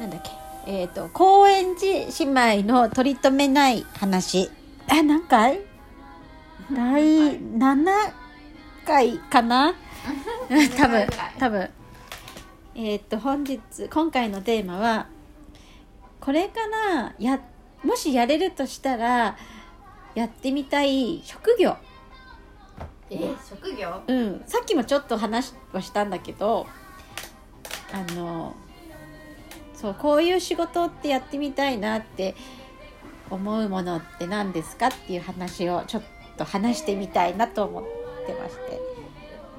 なんだっけ？えっ、と高円寺姉妹の取り留めない話。あ何回？第7回かな？多分多分。えっ、と本日今回のテーマはこれからやもしやれるとしたらやってみたい職業。え職業？うん。さっきもちょっと話はしたんだけどあのそうこういう仕事ってやってみたいなって思うものって何ですかっていう話をちょっと話してみたいなと思ってまして。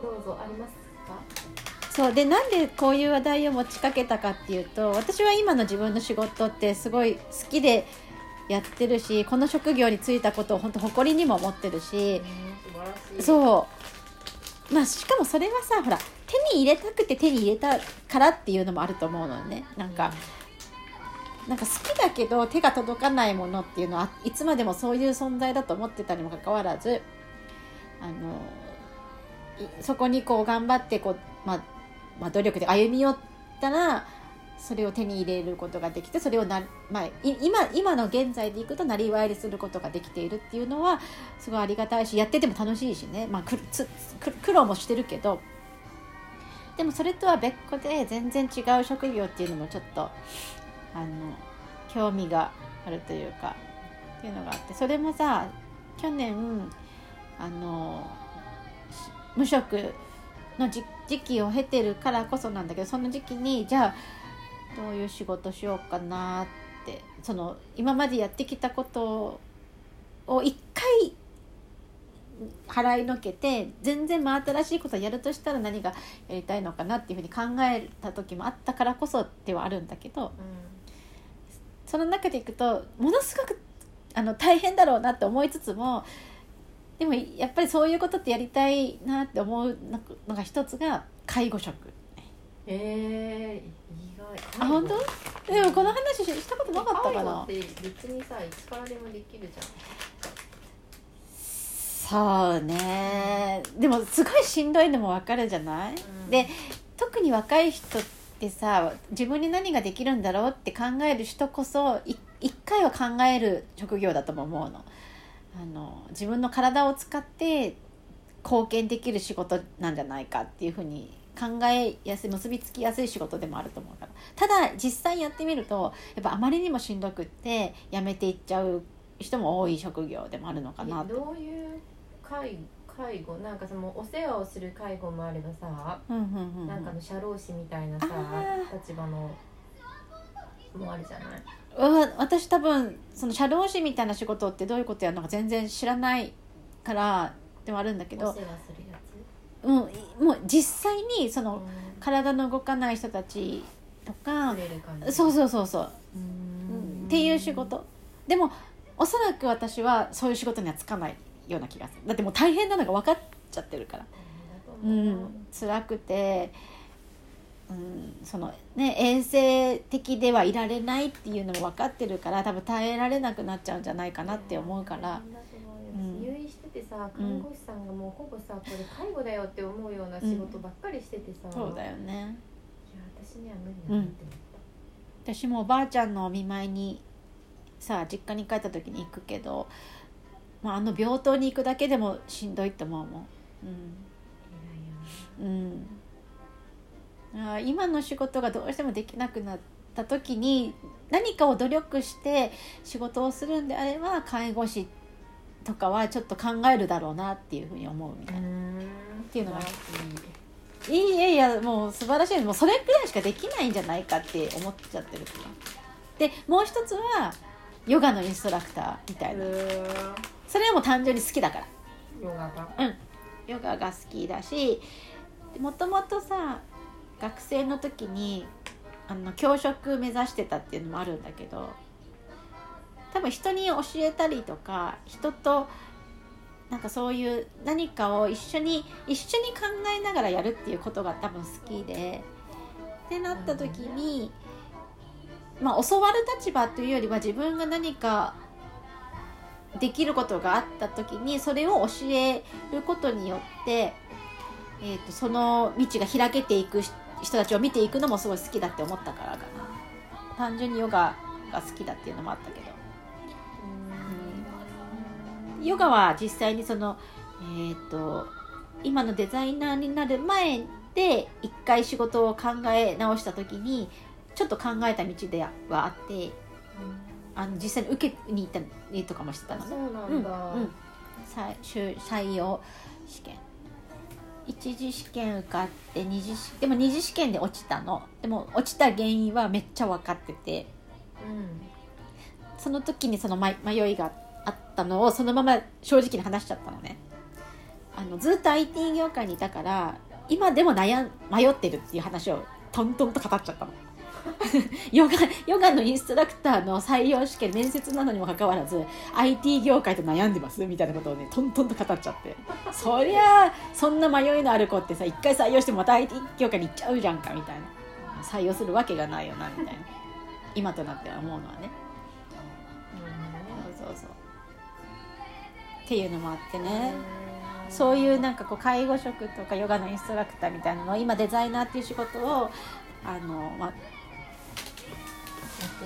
どうぞありますか？そうでなんでこういう話題を持ちかけたかっていうと私は今の自分の仕事ってすごい好きでやってるしこの職業に就いたことを本当誇りにも思ってるし。そう。まあしかもそれはさほら手に入れたくて手に入れたからっていうのもあると思うのね。なんかなんか好きだけど手が届かないものっていうのはいつまでもそういう存在だと思ってたにもかかわらずあのそこにこう頑張ってこう、まあ、まあ努力で歩み寄ったらそれを手に入れることができてそれをな、まあ、今今の現在でいくとなりわいにすることができているっていうのはすごいありがたいしやってても楽しいしね、まあ、苦労もしてるけどでもそれとは別個で全然違う職業っていうのもちょっとあの興味があるというかっていうのがあってそれもさ去年あの無職の時時期を経てるからこそなんだけどその時期にじゃあどういう仕事しようかなってその今までやってきたことを一回払いのけて全然真新しいことをやるとしたら何がやりたいのかなっていうふうに考えた時もあったからこそではあるんだけどその中でいくとものすごくあの大変だろうなって思いつつもでもやっぱりそういうことってやりたいなって思うのが一つが介護職。えー、意外。あ本当？でもこの話ししたことなかったかな？介護って別にさいつからでもできるじそうね。でもすごいしんどいのもわかるじゃない、うん。で特に若い人ってさ自分に何ができるんだろうって考える人こそい一回は考える職業だとも思うの。あの自分の体を使って貢献できる仕事なんじゃないかっていうふうに考えやすい結びつきやすい仕事でもあると思うから。ただ実際やってみるとやっぱあまりにもしんどくって辞めていっちゃう人も多い職業でもあるのかなと。どういう介介護なんかそのお世話をする介護もあればさ、うんうんうんうん。なんかの社労士みたいなさあ立場のもあるじゃない？うん私多分その社労士みたいな仕事ってどういうことやるのか全然知らないからではあるんだけど、お世話するやつ？うん、もう実際にそのうん。体の動かない人たちとかそうそうそうそう、うん。っていう仕事。でもおそらく私はそういう仕事にはつかないような気がする。だってもう大変なのが分かっちゃってるから、うん、辛くて、うん、そのね衛生的ではいられないっていうのも分かってるから多分耐えられなくなっちゃうんじゃないかなって思うから。入院しててさ看護師さんがもうほぼさこれ介護だよって思うような仕事ばっかりしててさ、そうだよね。いや私には無理だなって思っ私もおばあちゃんのお見舞いにさ実家に帰った時に行くけど、まあ、あの病棟に行くだけでもしんどいって思う。もんた、うん、うん、あー今の仕事がどうしてもできなくなった時に何かを努力して仕事をするんであれば介護士とかはちょっと考えるだろうなっていうふうに思うみたいな。ん。っていうのが。いいいやいやもう素晴らしい。もうそれくらいしかできないんじゃないかって思っちゃってるから。でもう一つはヨガのインストラクターみたいなそれはもう単純に好きだから。ヨガが？ヨガが好きだしもともとさ学生の時にあの教職目指してたっていうのもあるんだけど多分人に教えたりとか人となんかそういう何かを一緒に一緒に考えながらやるっていうことが多分好きでってなった時に、まあ教わる立場というよりは自分が何かできることがあった時にそれを教えることによって、えー、とその道が開けていく人たちを見ていくのもすごい好きだって思ったからかな。単純にヨガが好きだっていうのもあったけど。ヨガは実際にそのえっ、と今のデザイナーになる前で一回仕事を考え直した時にちょっと考えた道ではあってあの実際に受けに行ったりとかもしてたのね。そうなんだ、うんうん。採集採用試験。一次試験受かって二次試でも二次試験で落ちたの。でも落ちた原因はめっちゃ分かってて。その時にその迷迷いがあったのをそのまま正直に話しちゃったのね。あのずっと IT 業界にいたから今でも悩ん迷ってるっていう話をトントンと語っちゃったの ヨガヨガのインストラクターの採用試験面接なのにもかかわらず IT 業界と悩んでますみたいなことをねトントンと語っちゃって。そりゃあそんな迷いのある子ってさ一回採用してもまた IT 業界に行っちゃうじゃんかみたいな。採用するわけがないよなみたいな。今となっては思うのはね。そうそうそう。っていうのもあってね。そういうなんかこう介護職とかヨガのインストラクターみたいなのを今デザイナーっていう仕事をあの、まあ、と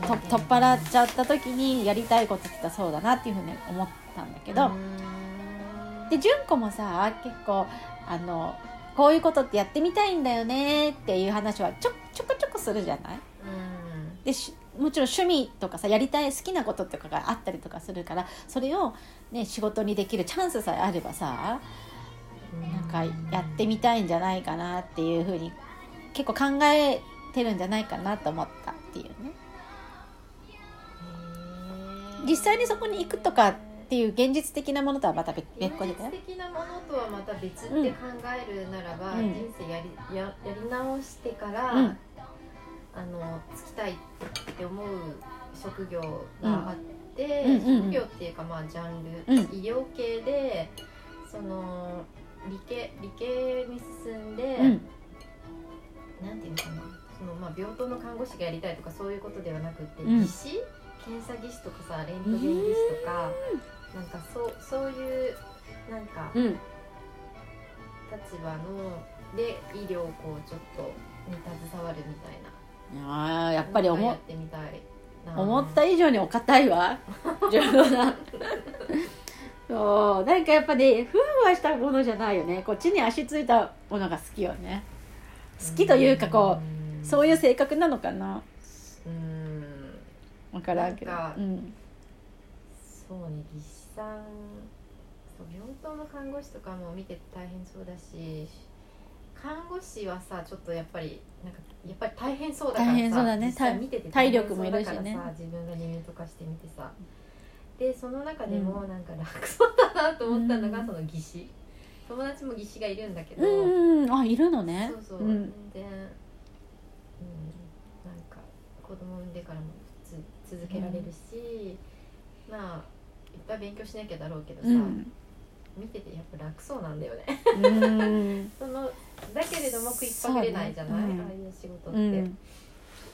取っ払っちゃった時にやりたいことって言ったらそうだなっていうふうに思ったんだけど、で純子もさ結構あのこういうことってやってみたいんだよねっていう話はちょちょこちょこするじゃない？でしもちろん趣味とかさやりたい好きなこととかがあったりとかするからそれを、ね、仕事にできるチャンスさえあればさなんかやってみたいんじゃないかなっていうふうに結構考えてるんじゃないかなと思ったっていうね実際にそこに行くとかっていう現実的なものとはまた別別個で現実的なものとはまた別って考えるならば、うん。人生やりややり直してから、うん。あのつきたいって思う職業があって、うん。職業っていうかまあジャンル、うん医療系でその理系理系に進んで、うん。なんていうのかな。その、まあ、病棟の看護師がやりたいとかそういうことではなくて、うん。技師検査技師とかさレントゲン技師とか、なんかそうそういうなんかうん。立場ので医療をこうちょっとに携わるみたいな。あーやっぱり思ってみたいな。思った以上にお堅いわ。そう。なんかやっぱねふわふわしたものじゃないよね。こっちに足ついたものが好きよね。好きというかこうそういう性格なのかな。うん分からんけど。なんかうん。そうね技師さんそう病棟の看護師とかも見てて大変そうだし看護師はさちょっとやっぱりなんかやっぱり大変そうだからさ大変そうだね。実際見てて体力もいるしね。大変そうだからさ自分が入院とかしてみてさ。でその中でもなんか楽そうだなと思ったのがうん。その技師。友達も技師がいるんだけど、うんうんあいるのね。そうそう、ん。全然、うん、なんか子供産んでからもつ続けられるし、まあいっぱい勉強しなきゃだろうけどさ、うん。見ててやっぱ楽そうなんだよね。うん。そのだけれども食いっぱぐれないじゃない、ねうん。ああいう仕事って、うん。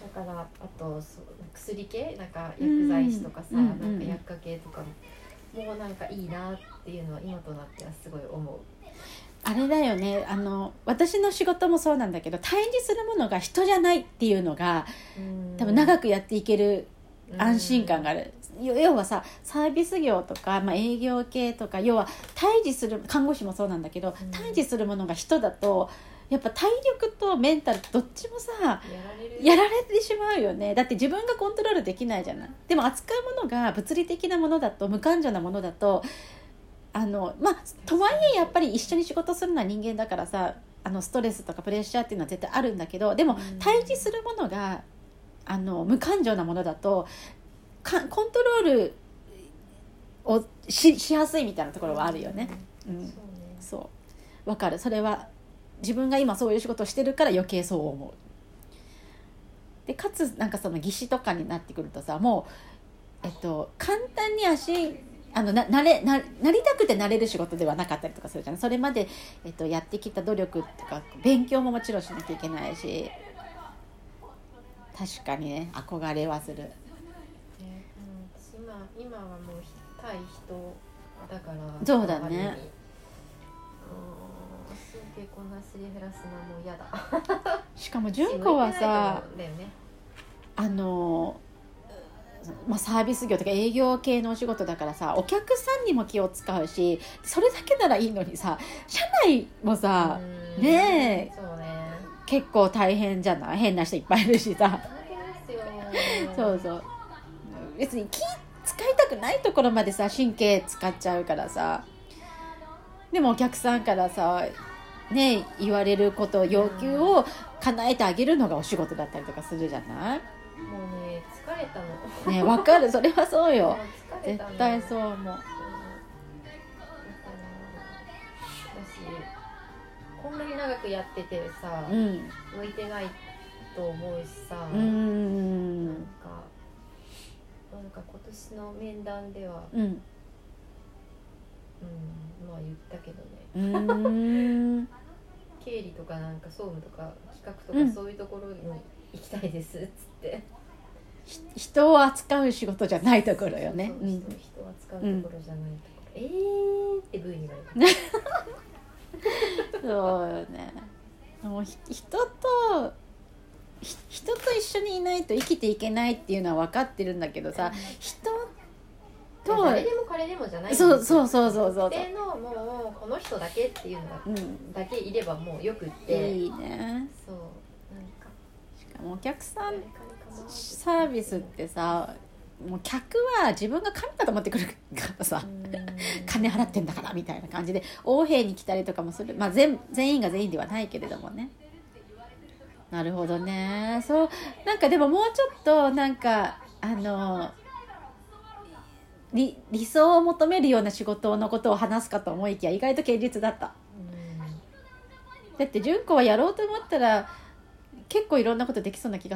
だからあとそう薬系？なんか薬剤師とかさ、うん。なんか薬科系とかももうなんかいいなっていうのは今となってはすごい思うあれだよね。あの私の仕事もそうなんだけど対峙するものが人じゃないっていうのが多分長くやっていける安心感がある、要要はさサービス業とか、まあ、営業系とか要は対峙する看護師もそうなんだけど、うん。対峙するものが人だとやっぱ体力とメンタルどっちもさやられる。やられてしまうよね。だって自分がコントロールできないじゃない。でも扱うものが物理的なものだと無感情なものだとあのまあとはいえやっぱり一緒に仕事するのは人間だからさあのストレスとかプレッシャーっていうのは絶対あるんだけどでもうん。対峙するものがあの無感情なものだとかコントロールをししやすいみたいなところはあるよね。うん。そうわかる。それは自分が今そういう仕事をしてるから余計そう思う。でかつなんかその技師とかになってくるとさもう、えっと、簡単に足あのななれななりたくてなれる仕事ではなかったりとかするじゃんそれまで、えっと、やってきた努力とか勉強ももちろんしなきゃいけないし。確かにね憧れはする。ねうん、私今今はもう対人だからそうだね。すげえこんなすり減らすのもう嫌だ。しかも純子はさ ね。あのまあ、サービス業とか営業系のお仕事だからさお客さんにも気を使うしそれだけならいいのにさ社内もさうんねえね。結構大変じゃない？変な人いっぱいいるしさ。そうそう。別に気使いたくないところまでさ神経使っちゃうからさ。でもお客さんからさね言われること要求を叶えてあげるのがお仕事だったりとかするじゃない？もうね疲れたの。ねわかる。それはそうよ。絶対そう思う。そうだしこんなに長くやっててさ、うん向いてないと思うしさ、うなんかなんか今年の面談では、うんうん、まあ言ったけどね経理とかなんか総務とか企画とうんかそういうところに行きたいですっつって、ひ人を扱う仕事じゃないところよね。人人を扱うところじゃないところ、えーって部位に言われた。そうよね。もうひ人とひ人と一緒にいないと生きていけないっていうのは分かってるんだけどさ人と誰でも彼でもじゃないそうそうそうそうそう。特定のもうこの人だけっていうのがうん。だけいればもうよくって。いいね。そうお客さんサービスってさもう客は自分が神だと思ってくるからさうん。金払ってんだからみたいな感じで横兵に来たりとかもする。まあ全全員が全員ではないけれどもね。なるほどね。そうなんかでももうちょっとなんかあの理理想を求めるような仕事のことを話すかと思いきや意外と堅実だった。うん。だって純子はやろうと思ったら結構いろんなことできそうな気が